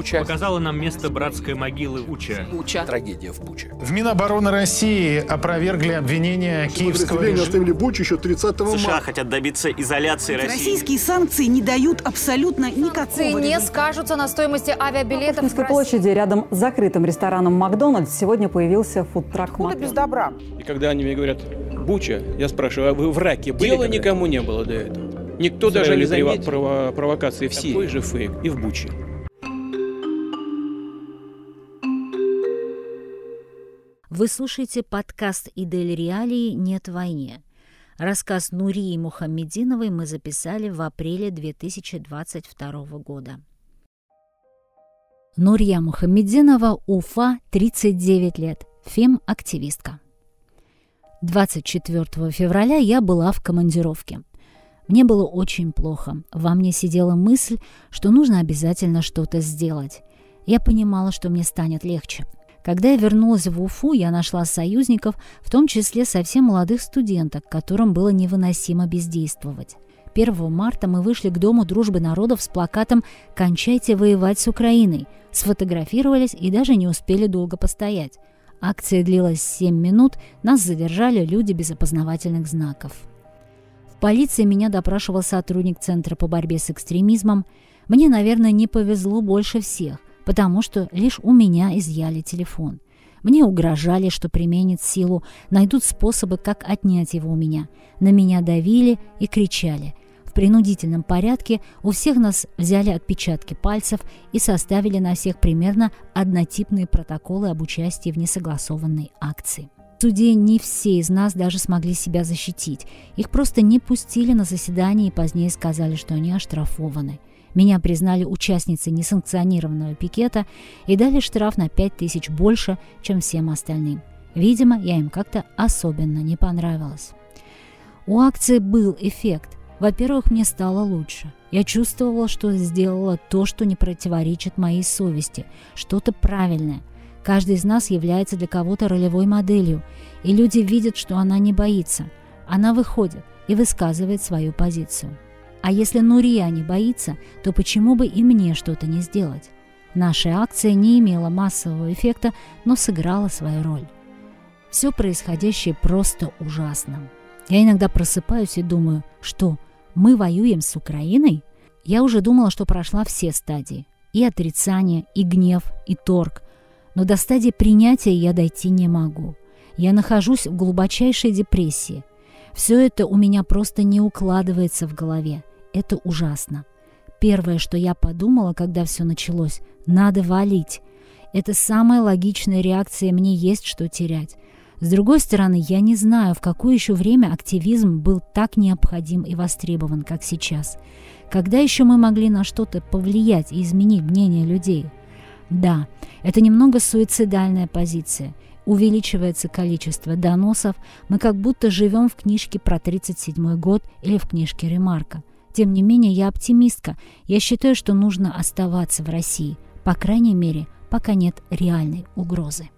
Буча. Показала нам место братской могилы Буча. Буча. Трагедия в Буче. В Минобороны России опровергли обвинения киевского режима. оставили Бучу еще 30 США марта. хотят добиться изоляции России. Российские санкции не дают абсолютно никакого Санкции не скажутся на стоимости авиабилетов в Пушкинской площади рядом с закрытым рестораном «Макдональдс» сегодня появился фудтрак Откуда без добра? И когда они мне говорят, Буча, я спрашиваю, а вы в раке были? Дела никому не было до этого. Никто даже не заметил прово- провокации в Сирии. Такой же фейк и в Буче. Вы слушаете подкаст «Идель Реалии. Нет войне». Рассказ Нурии Мухаммединовой мы записали в апреле 2022 года. Нурия Мухаммединова, Уфа, 39 лет, фем-активистка. 24 февраля я была в командировке. Мне было очень плохо. Во мне сидела мысль, что нужно обязательно что-то сделать. Я понимала, что мне станет легче. Когда я вернулась в Уфу, я нашла союзников, в том числе совсем молодых студенток, которым было невыносимо бездействовать. 1 марта мы вышли к Дому дружбы народов с плакатом «Кончайте воевать с Украиной», сфотографировались и даже не успели долго постоять. Акция длилась 7 минут, нас задержали люди без опознавательных знаков. В полиции меня допрашивал сотрудник Центра по борьбе с экстремизмом. Мне, наверное, не повезло больше всех, потому что лишь у меня изъяли телефон. Мне угрожали, что применят силу, найдут способы, как отнять его у меня. На меня давили и кричали. В принудительном порядке у всех нас взяли отпечатки пальцев и составили на всех примерно однотипные протоколы об участии в несогласованной акции. В суде не все из нас даже смогли себя защитить. Их просто не пустили на заседание и позднее сказали, что они оштрафованы. Меня признали участницей несанкционированного пикета и дали штраф на 5000 больше, чем всем остальным. Видимо, я им как-то особенно не понравилась. У акции был эффект. Во-первых, мне стало лучше. Я чувствовала, что сделала то, что не противоречит моей совести, что-то правильное. Каждый из нас является для кого-то ролевой моделью, и люди видят, что она не боится. Она выходит и высказывает свою позицию. А если Нурия не боится, то почему бы и мне что-то не сделать? Наша акция не имела массового эффекта, но сыграла свою роль. Все происходящее просто ужасно. Я иногда просыпаюсь и думаю, что мы воюем с Украиной? Я уже думала, что прошла все стадии. И отрицание, и гнев, и торг. Но до стадии принятия я дойти не могу. Я нахожусь в глубочайшей депрессии. Все это у меня просто не укладывается в голове. Это ужасно. Первое, что я подумала, когда все началось, надо валить. Это самая логичная реакция, мне есть что терять. С другой стороны, я не знаю, в какое еще время активизм был так необходим и востребован, как сейчас. Когда еще мы могли на что-то повлиять и изменить мнение людей? Да, это немного суицидальная позиция. Увеличивается количество доносов, мы как будто живем в книжке про 1937 год или в книжке Ремарка. Тем не менее, я оптимистка. Я считаю, что нужно оставаться в России. По крайней мере, пока нет реальной угрозы.